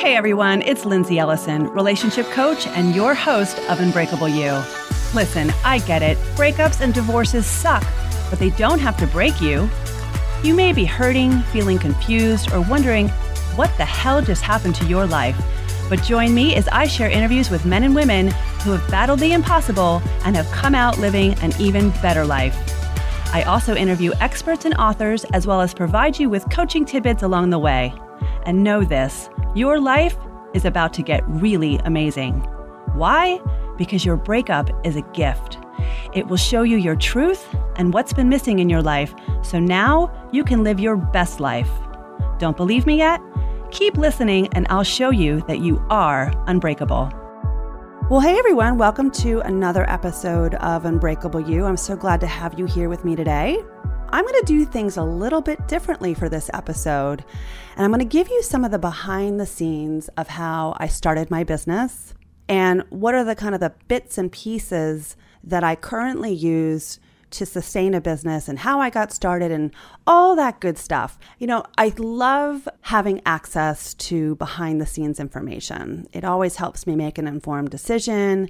Hey everyone, it's Lindsey Ellison, relationship coach and your host of Unbreakable You. Listen, I get it. Breakups and divorces suck, but they don't have to break you. You may be hurting, feeling confused, or wondering what the hell just happened to your life. But join me as I share interviews with men and women who have battled the impossible and have come out living an even better life. I also interview experts and authors as well as provide you with coaching tidbits along the way. And know this your life is about to get really amazing. Why? Because your breakup is a gift. It will show you your truth and what's been missing in your life, so now you can live your best life. Don't believe me yet? Keep listening, and I'll show you that you are unbreakable. Well, hey everyone, welcome to another episode of Unbreakable You. I'm so glad to have you here with me today. I'm going to do things a little bit differently for this episode. And I'm going to give you some of the behind the scenes of how I started my business and what are the kind of the bits and pieces that I currently use to sustain a business and how I got started and all that good stuff. You know, I love having access to behind the scenes information. It always helps me make an informed decision.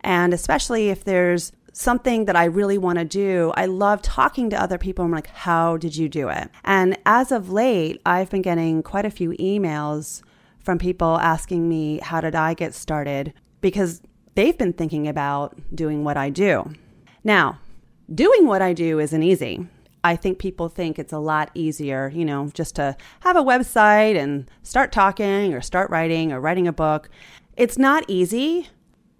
And especially if there's something that I really want to do, I love talking to other people. I'm like, how did you do it? And as of late, I've been getting quite a few emails from people asking me, how did I get started? Because they've been thinking about doing what I do. Now, doing what I do isn't easy. I think people think it's a lot easier, you know, just to have a website and start talking or start writing or writing a book. It's not easy,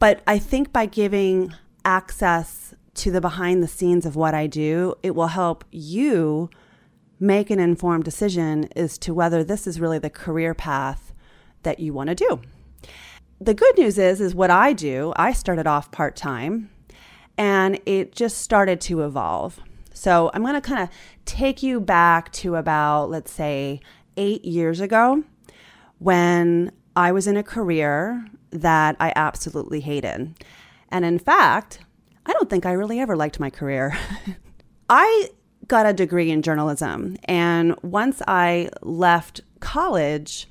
but I think by giving access to the behind the scenes of what I do, it will help you make an informed decision as to whether this is really the career path that you want to do. The good news is is what I do, I started off part-time and it just started to evolve. So, I'm going to kind of take you back to about let's say 8 years ago when I was in a career that I absolutely hated. And in fact, I don't think I really ever liked my career. I got a degree in journalism. And once I left college,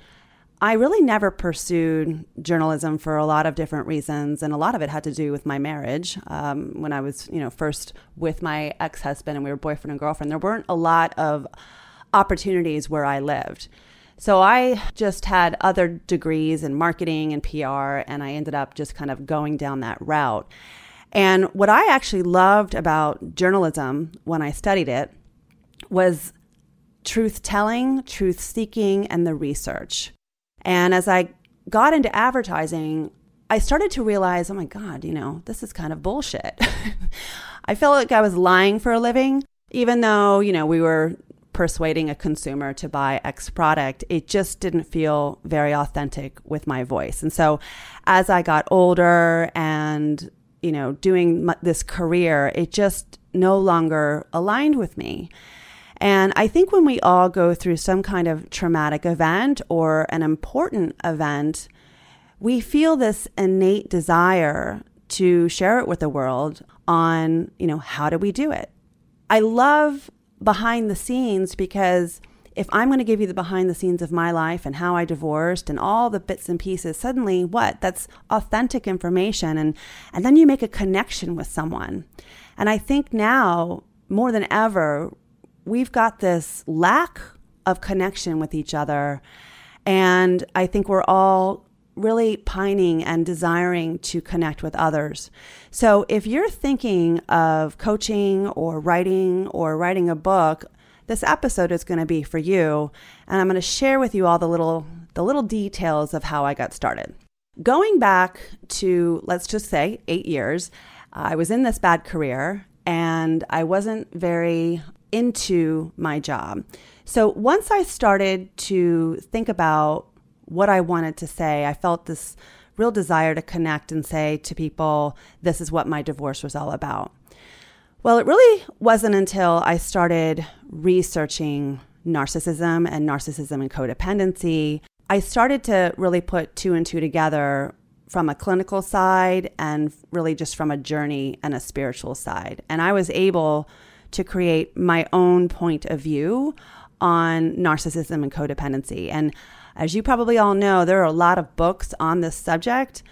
I really never pursued journalism for a lot of different reasons, and a lot of it had to do with my marriage. Um, when I was, you know, first with my ex-husband and we were boyfriend and girlfriend, there weren't a lot of opportunities where I lived. So I just had other degrees in marketing and PR, and I ended up just kind of going down that route. And what I actually loved about journalism when I studied it was truth telling, truth seeking, and the research. And as I got into advertising, I started to realize, oh my God, you know, this is kind of bullshit. I felt like I was lying for a living, even though, you know, we were persuading a consumer to buy X product, it just didn't feel very authentic with my voice. And so as I got older and, you know, doing this career, it just no longer aligned with me. And I think when we all go through some kind of traumatic event or an important event, we feel this innate desire to share it with the world on, you know, how do we do it? I love behind the scenes because if I'm going to give you the behind the scenes of my life and how I divorced and all the bits and pieces, suddenly what? That's authentic information and and then you make a connection with someone. And I think now more than ever we've got this lack of connection with each other and I think we're all really pining and desiring to connect with others. So if you're thinking of coaching or writing or writing a book, this episode is going to be for you and I'm going to share with you all the little the little details of how I got started. Going back to let's just say 8 years, I was in this bad career and I wasn't very into my job. So once I started to think about what I wanted to say. I felt this real desire to connect and say to people, this is what my divorce was all about. Well, it really wasn't until I started researching narcissism and narcissism and codependency. I started to really put two and two together from a clinical side and really just from a journey and a spiritual side. And I was able to create my own point of view on narcissism and codependency. And As you probably all know, there are a lot of books on this subject,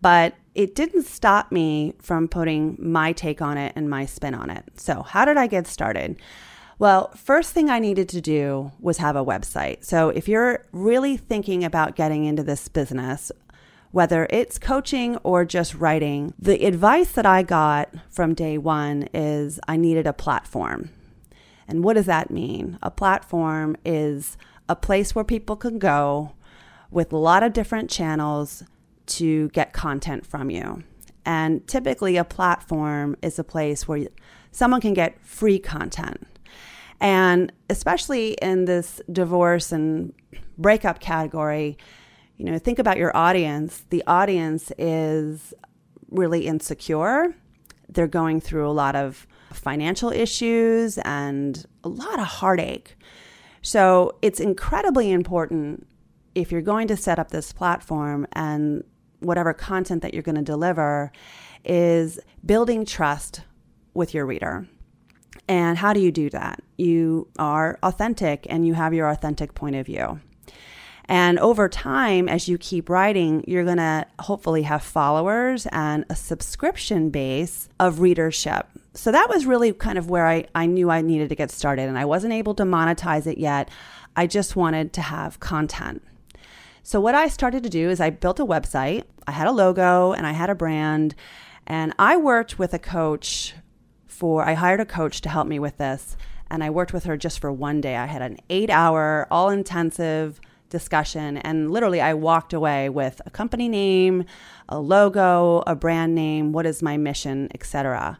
but it didn't stop me from putting my take on it and my spin on it. So, how did I get started? Well, first thing I needed to do was have a website. So, if you're really thinking about getting into this business, whether it's coaching or just writing, the advice that I got from day one is I needed a platform. And what does that mean? A platform is a place where people can go with a lot of different channels to get content from you. And typically, a platform is a place where someone can get free content. And especially in this divorce and breakup category, you know, think about your audience. The audience is really insecure. They're going through a lot of financial issues and a lot of heartache. So it's incredibly important if you're going to set up this platform and whatever content that you're going to deliver is building trust with your reader. And how do you do that? You are authentic and you have your authentic point of view. And over time, as you keep writing, you're going to hopefully have followers and a subscription base of readership. So that was really kind of where I, I knew I needed to get started. And I wasn't able to monetize it yet. I just wanted to have content. So, what I started to do is I built a website, I had a logo, and I had a brand. And I worked with a coach for, I hired a coach to help me with this. And I worked with her just for one day. I had an eight hour, all intensive discussion. And literally, I walked away with a company name, a logo, a brand name, what is my mission, etc.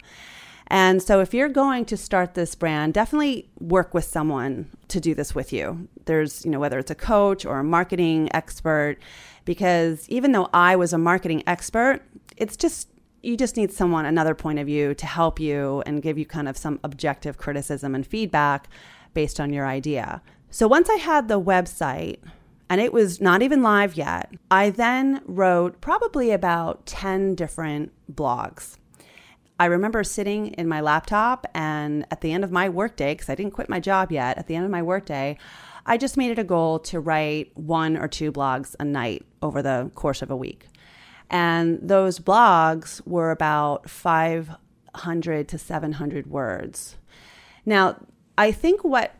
And so, if you're going to start this brand, definitely work with someone to do this with you. There's, you know, whether it's a coach or a marketing expert, because even though I was a marketing expert, it's just, you just need someone, another point of view to help you and give you kind of some objective criticism and feedback based on your idea. So, once I had the website, and it was not even live yet, I then wrote probably about 10 different blogs. I remember sitting in my laptop and at the end of my workday, because I didn't quit my job yet, at the end of my workday, I just made it a goal to write one or two blogs a night over the course of a week. And those blogs were about 500 to 700 words. Now, I think what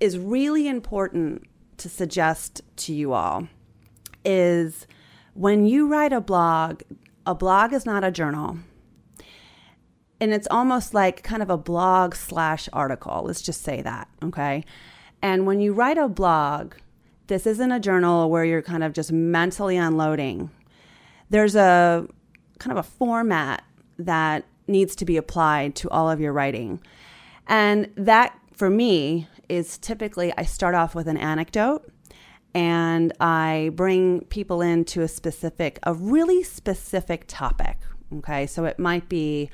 is really important to suggest to you all is when you write a blog, a blog is not a journal and it's almost like kind of a blog slash article. Let's just say that, okay? And when you write a blog, this isn't a journal where you're kind of just mentally unloading. There's a kind of a format that needs to be applied to all of your writing. And that, for me, is typically I start off with an anecdote and I bring people into a specific, a really specific topic. Okay, so it might be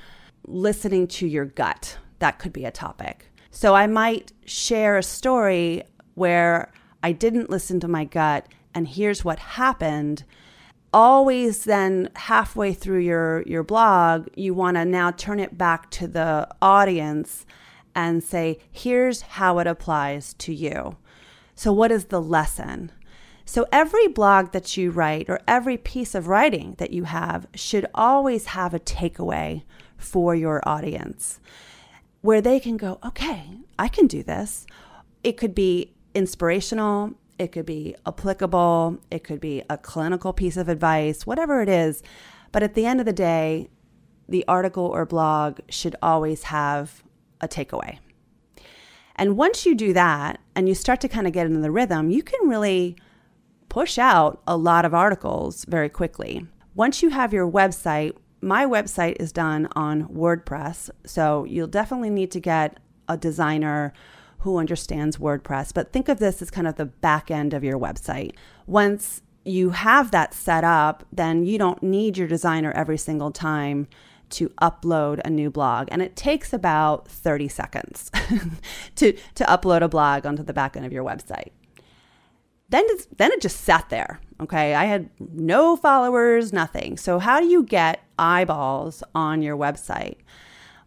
listening to your gut. That could be a topic. So I might share a story where I didn't listen to my gut and here's what happened. Always then halfway through your your blog, you want to now turn it back to the audience and say, here's how it applies to you. So what is the lesson? So every blog that you write or every piece of writing that you have should always have a takeaway for your audience where they can go, okay, I can do this. It could be inspirational, it could be applicable, it could be a clinical piece of advice, whatever it is. But at the end of the day, the article or blog should always have a takeaway. And once you do that and you start to kind of get into the rhythm, you can really push out a lot of articles very quickly. Once you have your website my website is done on WordPress, so you'll definitely need to get a designer who understands WordPress. But think of this as kind of the back end of your website. Once you have that set up, then you don't need your designer every single time to upload a new blog. And it takes about 30 seconds to, to upload a blog onto the back end of your website. Then, then it just sat there. Okay. I had no followers, nothing. So, how do you get eyeballs on your website?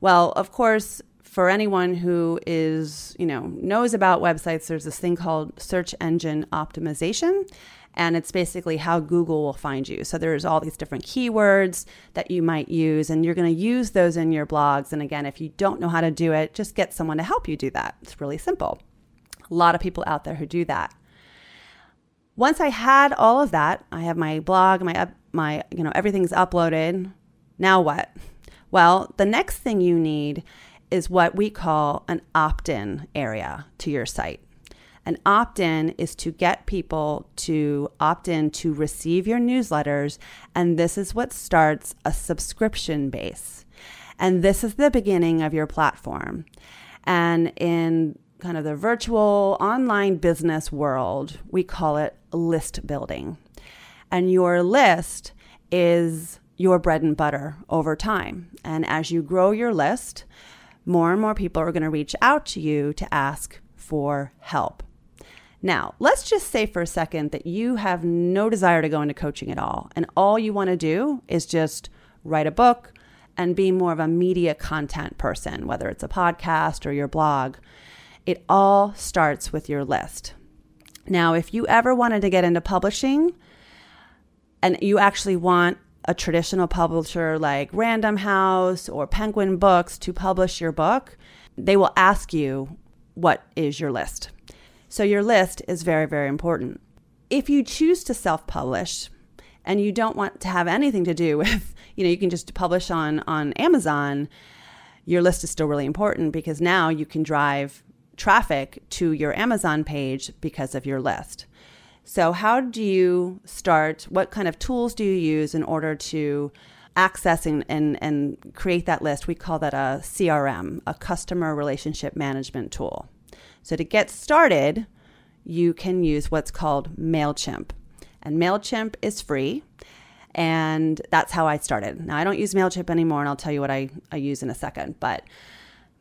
Well, of course, for anyone who is, you know, knows about websites, there's this thing called search engine optimization. And it's basically how Google will find you. So there's all these different keywords that you might use, and you're going to use those in your blogs. And again, if you don't know how to do it, just get someone to help you do that. It's really simple. A lot of people out there who do that. Once I had all of that, I have my blog, my my you know everything's uploaded. Now what? Well, the next thing you need is what we call an opt-in area to your site. An opt in is to get people to opt in to receive your newsletters, and this is what starts a subscription base. And this is the beginning of your platform. And in kind of the virtual online business world, we call it list building. And your list is your bread and butter over time. And as you grow your list, more and more people are going to reach out to you to ask for help. Now, let's just say for a second that you have no desire to go into coaching at all, and all you want to do is just write a book and be more of a media content person, whether it's a podcast or your blog. It all starts with your list. Now, if you ever wanted to get into publishing and you actually want a traditional publisher like Random House or Penguin Books to publish your book, they will ask you, What is your list? So your list is very, very important. If you choose to self publish and you don't want to have anything to do with, you know, you can just publish on, on Amazon, your list is still really important because now you can drive traffic to your Amazon page because of your list. So, how do you start? What kind of tools do you use in order to access and, and, and create that list? We call that a CRM, a customer relationship management tool. So to get started, you can use what's called MailChimp. And MailChimp is free. And that's how I started. Now, I don't use MailChimp anymore, and I'll tell you what I, I use in a second. But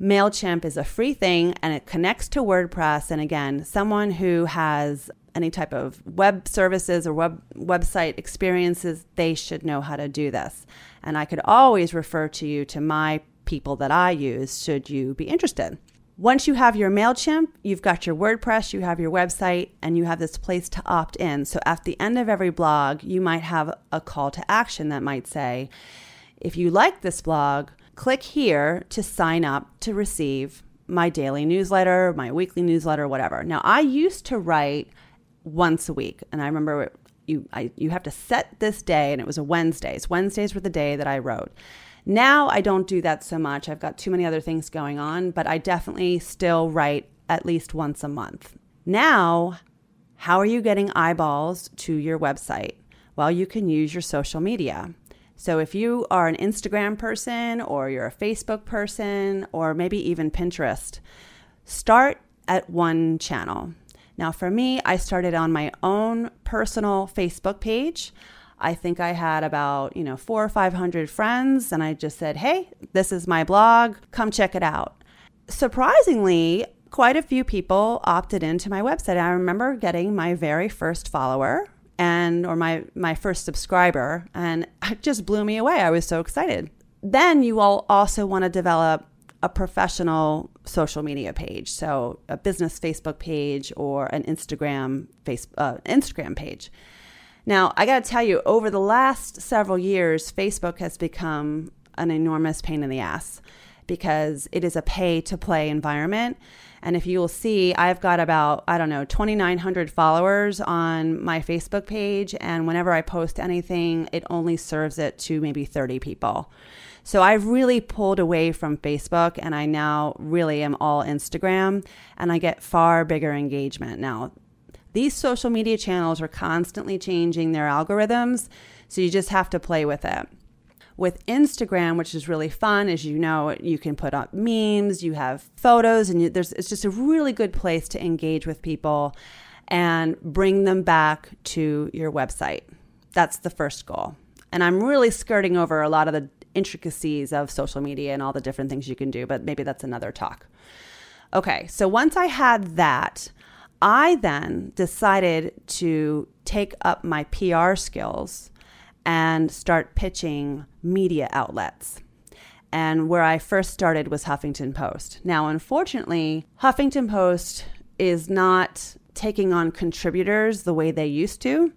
MailChimp is a free thing and it connects to WordPress. And again, someone who has any type of web services or web website experiences, they should know how to do this. And I could always refer to you to my people that I use should you be interested. Once you have your MailChimp, you've got your WordPress, you have your website, and you have this place to opt in. So at the end of every blog, you might have a call to action that might say, if you like this blog, click here to sign up to receive my daily newsletter, my weekly newsletter, whatever. Now, I used to write once a week, and I remember you I, you have to set this day, and it was a Wednesdays. Wednesdays were the day that I wrote. Now I don't do that so much. I've got too many other things going on, but I definitely still write at least once a month. Now, how are you getting eyeballs to your website? Well, you can use your social media. So if you are an Instagram person or you're a Facebook person or maybe even Pinterest, start at one channel. Now, for me, I started on my own personal Facebook page. I think I had about, you know, four or 500 friends, and I just said, hey, this is my blog, come check it out. Surprisingly, quite a few people opted into my website. I remember getting my very first follower and or my my first subscriber and it just blew me away. I was so excited. Then you all also want to develop a professional social media page, so a business Facebook page or an Instagram face uh, Instagram page. Now, I got to tell you, over the last several years, Facebook has become an enormous pain in the ass because it is a pay to play environment. And if you will see, I've got about, I don't know, 2,900 followers on my Facebook page. And whenever I post anything, it only serves it to maybe 30 people. So I've really pulled away from Facebook and I now really am all Instagram and I get far bigger engagement. Now, these social media channels are constantly changing their algorithms, so you just have to play with it. With Instagram, which is really fun, as you know, you can put up memes, you have photos, and you, there's it's just a really good place to engage with people and bring them back to your website. That's the first goal. And I'm really skirting over a lot of the intricacies of social media and all the different things you can do, but maybe that's another talk. Okay, so once I had that, I then decided to take up my PR skills and start pitching media outlets. And where I first started was Huffington Post. Now, unfortunately, Huffington Post is not taking on contributors the way they used to.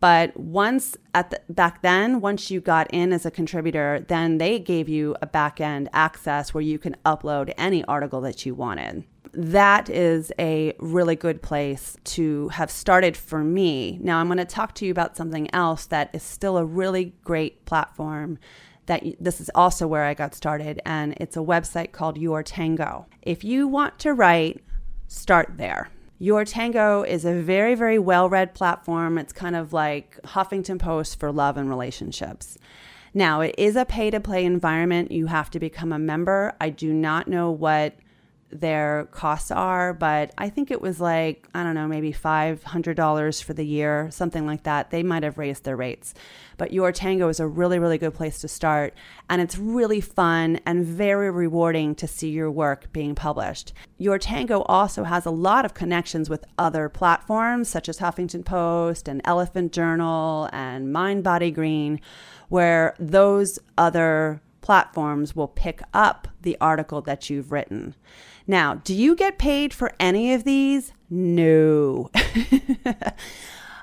But once at the, back then, once you got in as a contributor, then they gave you a back end access where you can upload any article that you wanted. That is a really good place to have started for me. Now, I'm going to talk to you about something else that is still a really great platform that this is also where I got started, and it's a website called Your Tango. If you want to write, start there. Your Tango is a very, very well read platform. It's kind of like Huffington Post for love and relationships. Now, it is a pay to play environment. You have to become a member. I do not know what their costs are, but I think it was like, I don't know, maybe $500 for the year, something like that. They might have raised their rates. But Your Tango is a really, really good place to start. And it's really fun and very rewarding to see your work being published. Your Tango also has a lot of connections with other platforms such as Huffington Post and Elephant Journal and Mind Body Green, where those other platforms will pick up the article that you've written. Now, do you get paid for any of these? No. uh,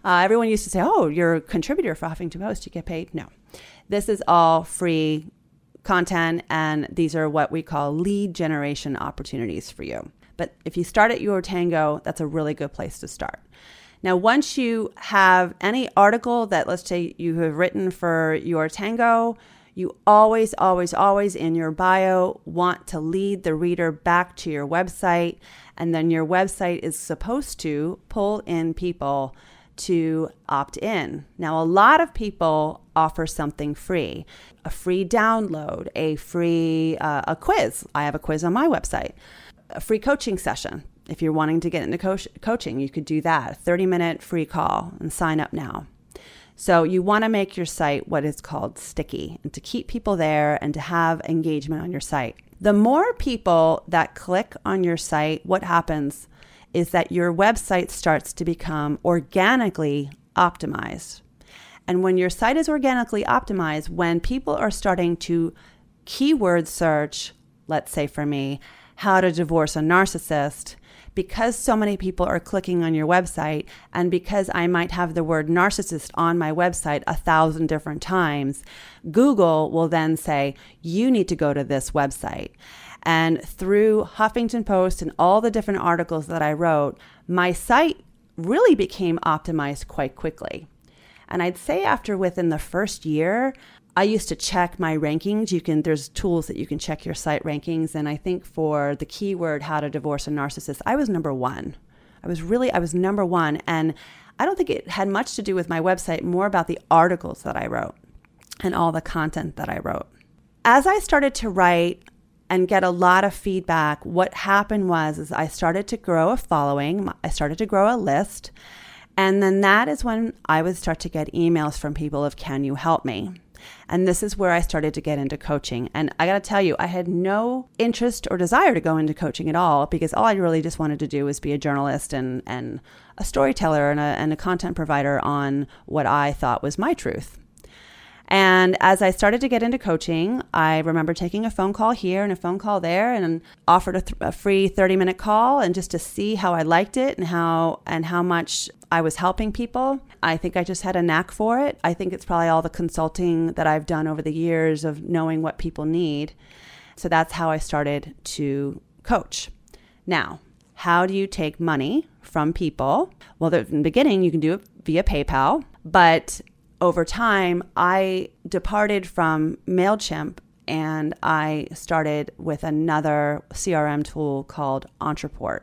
everyone used to say, oh, you're a contributor for Huffington Post, you get paid. No. This is all free content, and these are what we call lead generation opportunities for you. But if you start at Your Tango, that's a really good place to start. Now, once you have any article that, let's say, you have written for Your Tango, you always, always, always in your bio want to lead the reader back to your website. And then your website is supposed to pull in people to opt in. Now, a lot of people offer something free a free download, a free uh, a quiz. I have a quiz on my website, a free coaching session. If you're wanting to get into co- coaching, you could do that. A 30 minute free call and sign up now. So you want to make your site what is called sticky and to keep people there and to have engagement on your site. The more people that click on your site, what happens is that your website starts to become organically optimized. And when your site is organically optimized, when people are starting to keyword search, let's say for me, how to divorce a narcissist, because so many people are clicking on your website, and because I might have the word narcissist on my website a thousand different times, Google will then say, You need to go to this website. And through Huffington Post and all the different articles that I wrote, my site really became optimized quite quickly. And I'd say after within the first year, I used to check my rankings. You can there's tools that you can check your site rankings and I think for the keyword how to divorce a narcissist, I was number 1. I was really I was number 1 and I don't think it had much to do with my website, more about the articles that I wrote and all the content that I wrote. As I started to write and get a lot of feedback, what happened was is I started to grow a following, I started to grow a list, and then that is when I would start to get emails from people of can you help me? And this is where I started to get into coaching. And I got to tell you, I had no interest or desire to go into coaching at all because all I really just wanted to do was be a journalist and, and a storyteller and a, and a content provider on what I thought was my truth. And as I started to get into coaching, I remember taking a phone call here and a phone call there and offered a, th- a, free 30 minute call and just to see how I liked it and how and how much I was helping people. I think I just had a knack for it. I think it's probably all the consulting that I've done over the years of knowing what people need. So that's how I started to coach. Now, how do you take money from people? Well, in the beginning, you can do it via PayPal, but over time, I departed from MailChimp and I started with another CRM tool called Ontraport.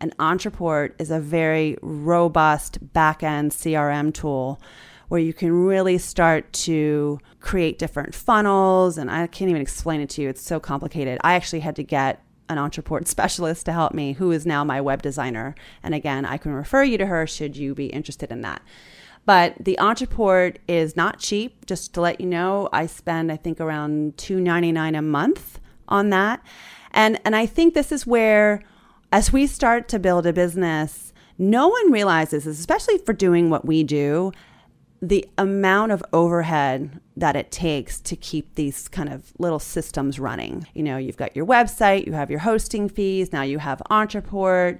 And Ontraport is a very robust back-end CRM tool where you can really start to create different funnels. And I can't even explain it to you, it's so complicated. I actually had to get an ontraport specialist to help me, who is now my web designer. And again, I can refer you to her should you be interested in that. But the Ontraport is not cheap. Just to let you know, I spend I think around two ninety nine a month on that, and and I think this is where, as we start to build a business, no one realizes, especially for doing what we do, the amount of overhead that it takes to keep these kind of little systems running. You know, you've got your website, you have your hosting fees, now you have Ontraport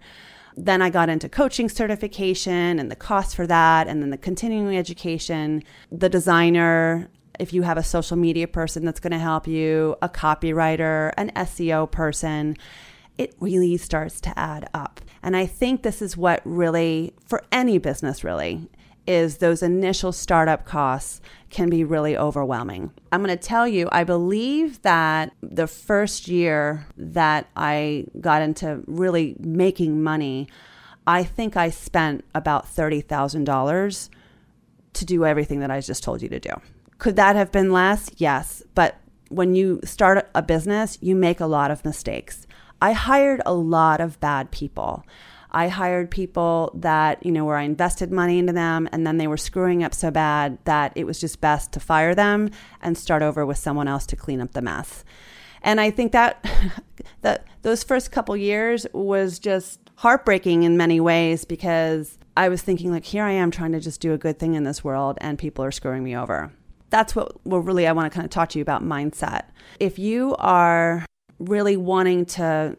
then I got into coaching certification and the cost for that, and then the continuing education, the designer, if you have a social media person that's going to help you, a copywriter, an SEO person, it really starts to add up. And I think this is what really, for any business, really, is those initial startup costs can be really overwhelming. I'm going to tell you, I believe that the first year that I got into really making money, I think I spent about $30,000 to do everything that I just told you to do. Could that have been less? Yes. But when you start a business, you make a lot of mistakes. I hired a lot of bad people. I hired people that, you know, where I invested money into them and then they were screwing up so bad that it was just best to fire them and start over with someone else to clean up the mess. And I think that that those first couple years was just heartbreaking in many ways because I was thinking like here I am trying to just do a good thing in this world and people are screwing me over. That's what well really I want to kind of talk to you about mindset. If you are really wanting to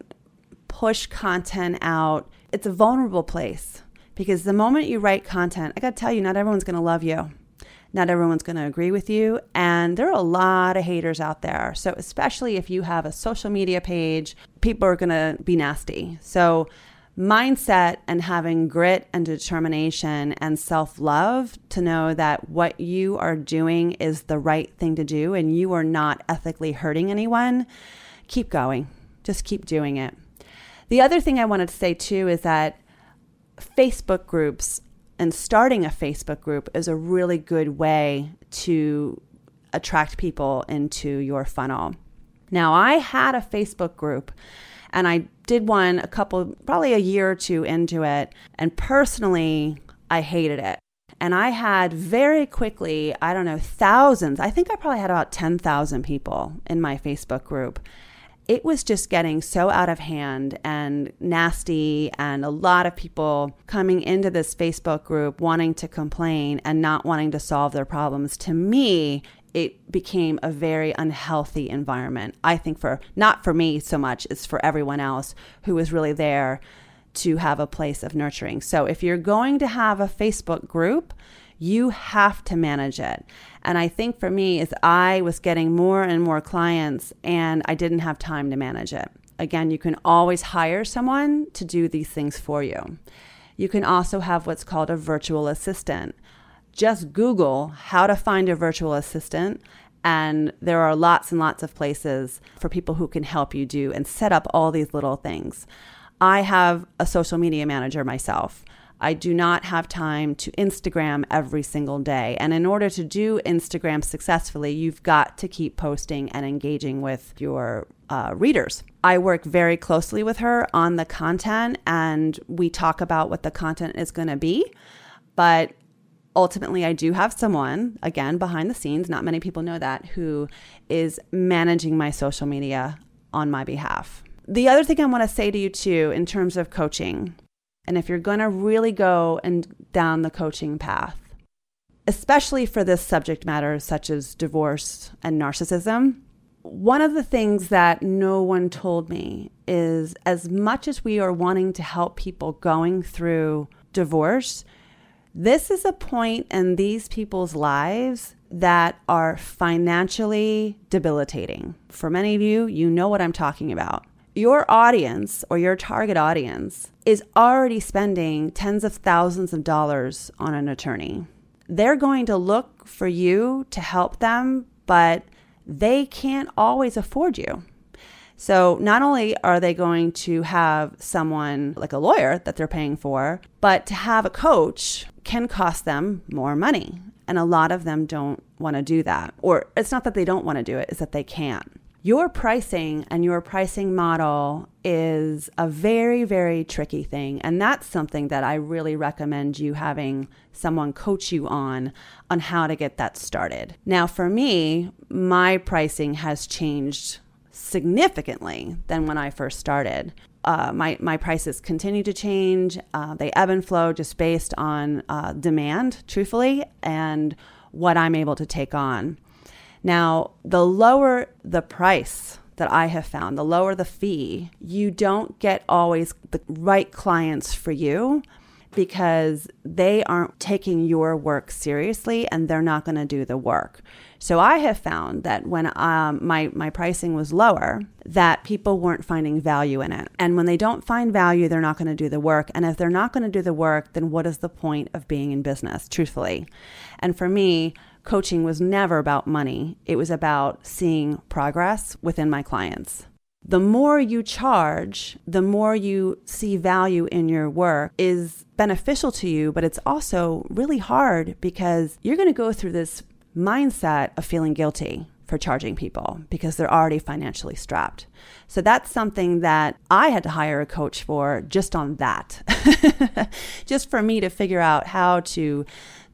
push content out it's a vulnerable place because the moment you write content, I got to tell you, not everyone's going to love you. Not everyone's going to agree with you. And there are a lot of haters out there. So, especially if you have a social media page, people are going to be nasty. So, mindset and having grit and determination and self love to know that what you are doing is the right thing to do and you are not ethically hurting anyone, keep going. Just keep doing it. The other thing I wanted to say too is that Facebook groups and starting a Facebook group is a really good way to attract people into your funnel. Now, I had a Facebook group and I did one a couple, probably a year or two into it. And personally, I hated it. And I had very quickly, I don't know, thousands. I think I probably had about 10,000 people in my Facebook group it was just getting so out of hand and nasty, and a lot of people coming into this Facebook group wanting to complain and not wanting to solve their problems. To me, it became a very unhealthy environment. I think for not for me so much, it's for everyone else who was really there to have a place of nurturing. So if you're going to have a Facebook group, you have to manage it. And I think for me is I was getting more and more clients and I didn't have time to manage it. Again, you can always hire someone to do these things for you. You can also have what's called a virtual assistant. Just Google how to find a virtual assistant and there are lots and lots of places for people who can help you do and set up all these little things. I have a social media manager myself. I do not have time to Instagram every single day. And in order to do Instagram successfully, you've got to keep posting and engaging with your uh, readers. I work very closely with her on the content and we talk about what the content is going to be. But ultimately, I do have someone, again, behind the scenes, not many people know that, who is managing my social media on my behalf. The other thing I want to say to you, too, in terms of coaching, and if you're going to really go and down the coaching path, especially for this subject matter such as divorce and narcissism, one of the things that no one told me is as much as we are wanting to help people going through divorce, this is a point in these people's lives that are financially debilitating. For many of you, you know what I'm talking about your audience or your target audience is already spending tens of thousands of dollars on an attorney. They're going to look for you to help them, but they can't always afford you. So, not only are they going to have someone like a lawyer that they're paying for, but to have a coach can cost them more money. And a lot of them don't want to do that. Or it's not that they don't want to do it, it's that they can't. Your pricing and your pricing model is a very, very tricky thing. And that's something that I really recommend you having someone coach you on, on how to get that started. Now, for me, my pricing has changed significantly than when I first started. Uh, my, my prices continue to change. Uh, they ebb and flow just based on uh, demand, truthfully, and what I'm able to take on. Now, the lower the price that I have found, the lower the fee, you don't get always the right clients for you because they aren't taking your work seriously and they're not going to do the work. So I have found that when um, my my pricing was lower, that people weren't finding value in it. And when they don't find value, they're not going to do the work. And if they're not going to do the work, then what is the point of being in business? Truthfully, and for me, coaching was never about money. It was about seeing progress within my clients the more you charge, the more you see value in your work is beneficial to you, but it's also really hard because you're going to go through this mindset of feeling guilty for charging people because they're already financially strapped. So that's something that I had to hire a coach for just on that. just for me to figure out how to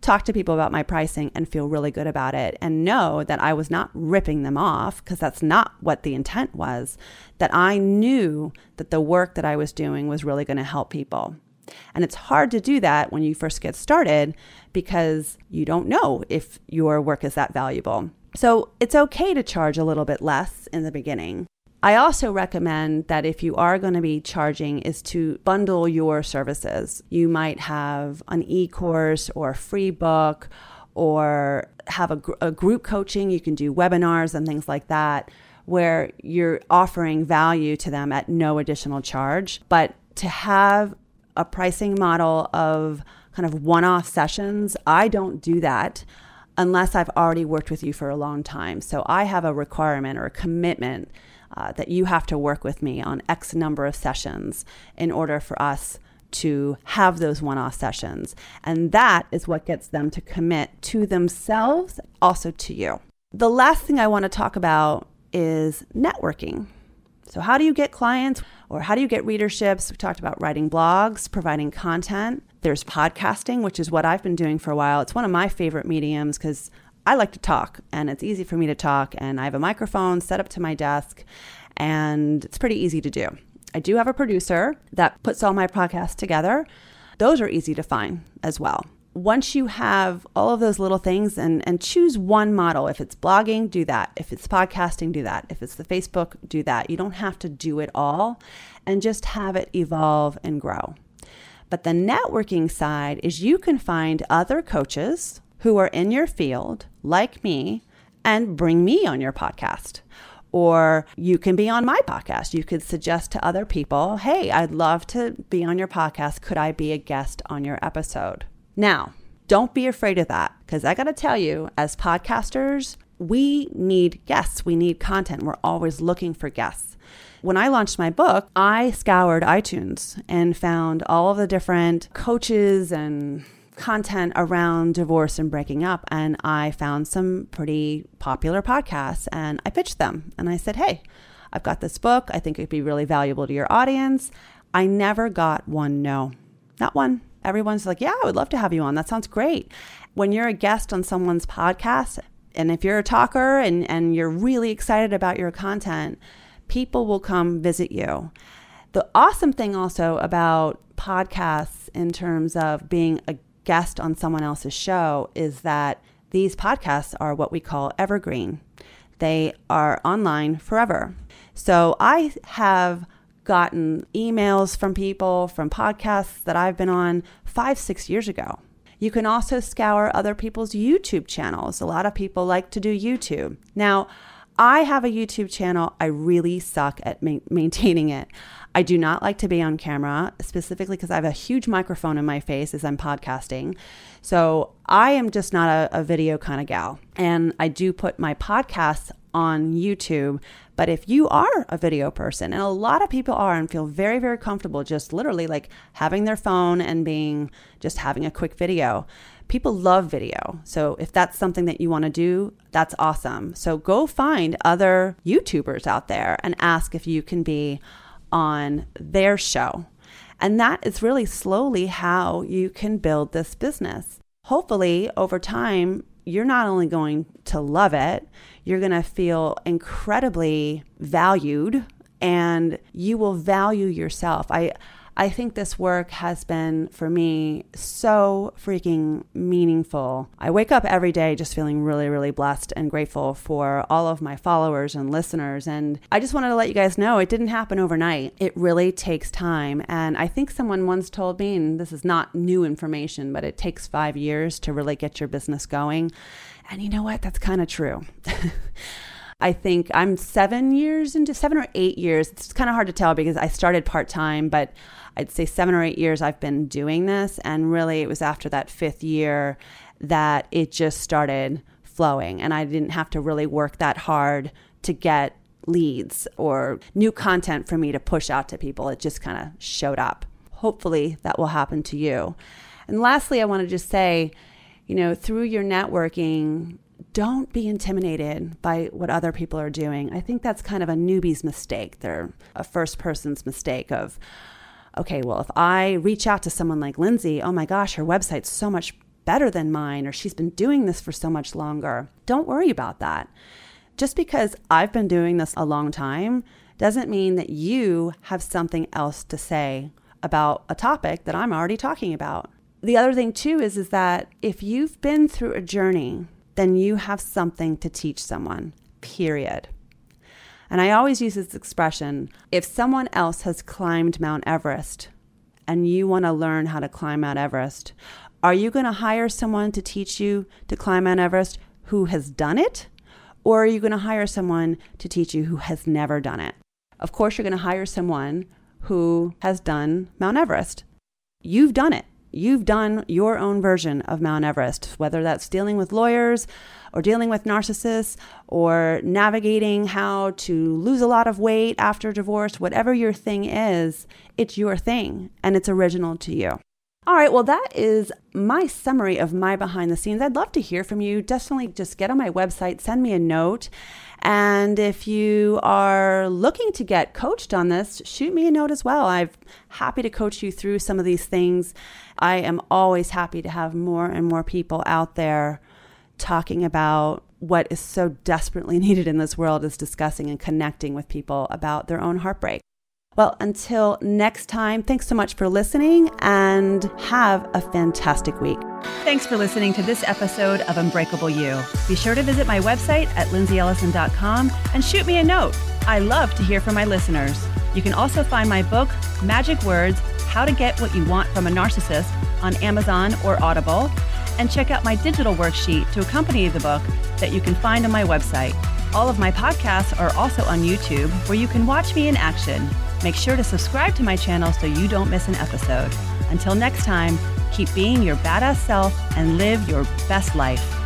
talk to people about my pricing and feel really good about it and know that I was not ripping them off because that's not what the intent was, that I knew that the work that I was doing was really going to help people. And it's hard to do that when you first get started because you don't know if your work is that valuable. So it's okay to charge a little bit less in the beginning. I also recommend that if you are going to be charging is to bundle your services. You might have an e-course or a free book or have a, a group coaching. You can do webinars and things like that where you're offering value to them at no additional charge. But to have a pricing model of kind of one off sessions, I don't do that unless I've already worked with you for a long time. So I have a requirement or a commitment uh, that you have to work with me on X number of sessions in order for us to have those one off sessions. And that is what gets them to commit to themselves, also to you. The last thing I want to talk about is networking. So, how do you get clients or how do you get readerships? We talked about writing blogs, providing content. There's podcasting, which is what I've been doing for a while. It's one of my favorite mediums because I like to talk and it's easy for me to talk. And I have a microphone set up to my desk and it's pretty easy to do. I do have a producer that puts all my podcasts together. Those are easy to find as well. Once you have all of those little things and, and choose one model, if it's blogging, do that. If it's podcasting, do that. If it's the Facebook, do that. You don't have to do it all and just have it evolve and grow. But the networking side is you can find other coaches who are in your field, like me, and bring me on your podcast. Or you can be on my podcast. You could suggest to other people, hey, I'd love to be on your podcast. Could I be a guest on your episode? Now, don't be afraid of that because I got to tell you, as podcasters, we need guests, we need content. We're always looking for guests. When I launched my book, I scoured iTunes and found all of the different coaches and content around divorce and breaking up. And I found some pretty popular podcasts and I pitched them. And I said, hey, I've got this book. I think it'd be really valuable to your audience. I never got one no, not one. Everyone's like, yeah, I would love to have you on. That sounds great. When you're a guest on someone's podcast, and if you're a talker and, and you're really excited about your content, people will come visit you. The awesome thing also about podcasts in terms of being a guest on someone else's show is that these podcasts are what we call evergreen. They are online forever. So I have gotten emails from people from podcasts that I've been on five, six years ago. You can also scour other people's YouTube channels. A lot of people like to do YouTube. Now, I have a YouTube channel. I really suck at ma- maintaining it. I do not like to be on camera, specifically because I have a huge microphone in my face as I'm podcasting. So I am just not a, a video kind of gal. And I do put my podcasts on YouTube. But if you are a video person, and a lot of people are and feel very, very comfortable just literally like having their phone and being just having a quick video, people love video. So if that's something that you want to do, that's awesome. So go find other YouTubers out there and ask if you can be on their show. And that is really slowly how you can build this business. Hopefully, over time, you're not only going to love it, you're going to feel incredibly valued and you will value yourself. I I think this work has been for me so freaking meaningful. I wake up every day just feeling really, really blessed and grateful for all of my followers and listeners. And I just wanted to let you guys know it didn't happen overnight. It really takes time. And I think someone once told me, and this is not new information, but it takes five years to really get your business going. And you know what? That's kind of true. I think I'm seven years into seven or eight years. It's kind of hard to tell because I started part time, but I'd say seven or eight years I've been doing this. And really, it was after that fifth year that it just started flowing. And I didn't have to really work that hard to get leads or new content for me to push out to people. It just kind of showed up. Hopefully, that will happen to you. And lastly, I want to just say, you know, through your networking, don't be intimidated by what other people are doing. I think that's kind of a newbie's mistake. They're a first person's mistake of, okay, well, if I reach out to someone like Lindsey, oh my gosh, her website's so much better than mine, or she's been doing this for so much longer. Don't worry about that. Just because I've been doing this a long time doesn't mean that you have something else to say about a topic that I'm already talking about. The other thing too is is that if you've been through a journey, then you have something to teach someone. Period. And I always use this expression if someone else has climbed Mount Everest and you want to learn how to climb Mount Everest, are you going to hire someone to teach you to climb Mount Everest who has done it? Or are you going to hire someone to teach you who has never done it? Of course, you're going to hire someone who has done Mount Everest. You've done it you've done your own version of Mount Everest, whether that's dealing with lawyers or dealing with narcissists or navigating how to lose a lot of weight after divorce, whatever your thing is, it's your thing and it's original to you. All right, well, that is my summary of my behind the scenes. I'd love to hear from you. Definitely just get on my website, send me a note. And if you are looking to get coached on this, shoot me a note as well. I'm happy to coach you through some of these things. I am always happy to have more and more people out there talking about what is so desperately needed in this world is discussing and connecting with people about their own heartbreak. Well, until next time, thanks so much for listening and have a fantastic week. Thanks for listening to this episode of Unbreakable You. Be sure to visit my website at lindseyellison.com and shoot me a note. I love to hear from my listeners. You can also find my book, Magic Words How to Get What You Want from a Narcissist, on Amazon or Audible, and check out my digital worksheet to accompany the book that you can find on my website. All of my podcasts are also on YouTube, where you can watch me in action. Make sure to subscribe to my channel so you don't miss an episode. Until next time, keep being your badass self and live your best life.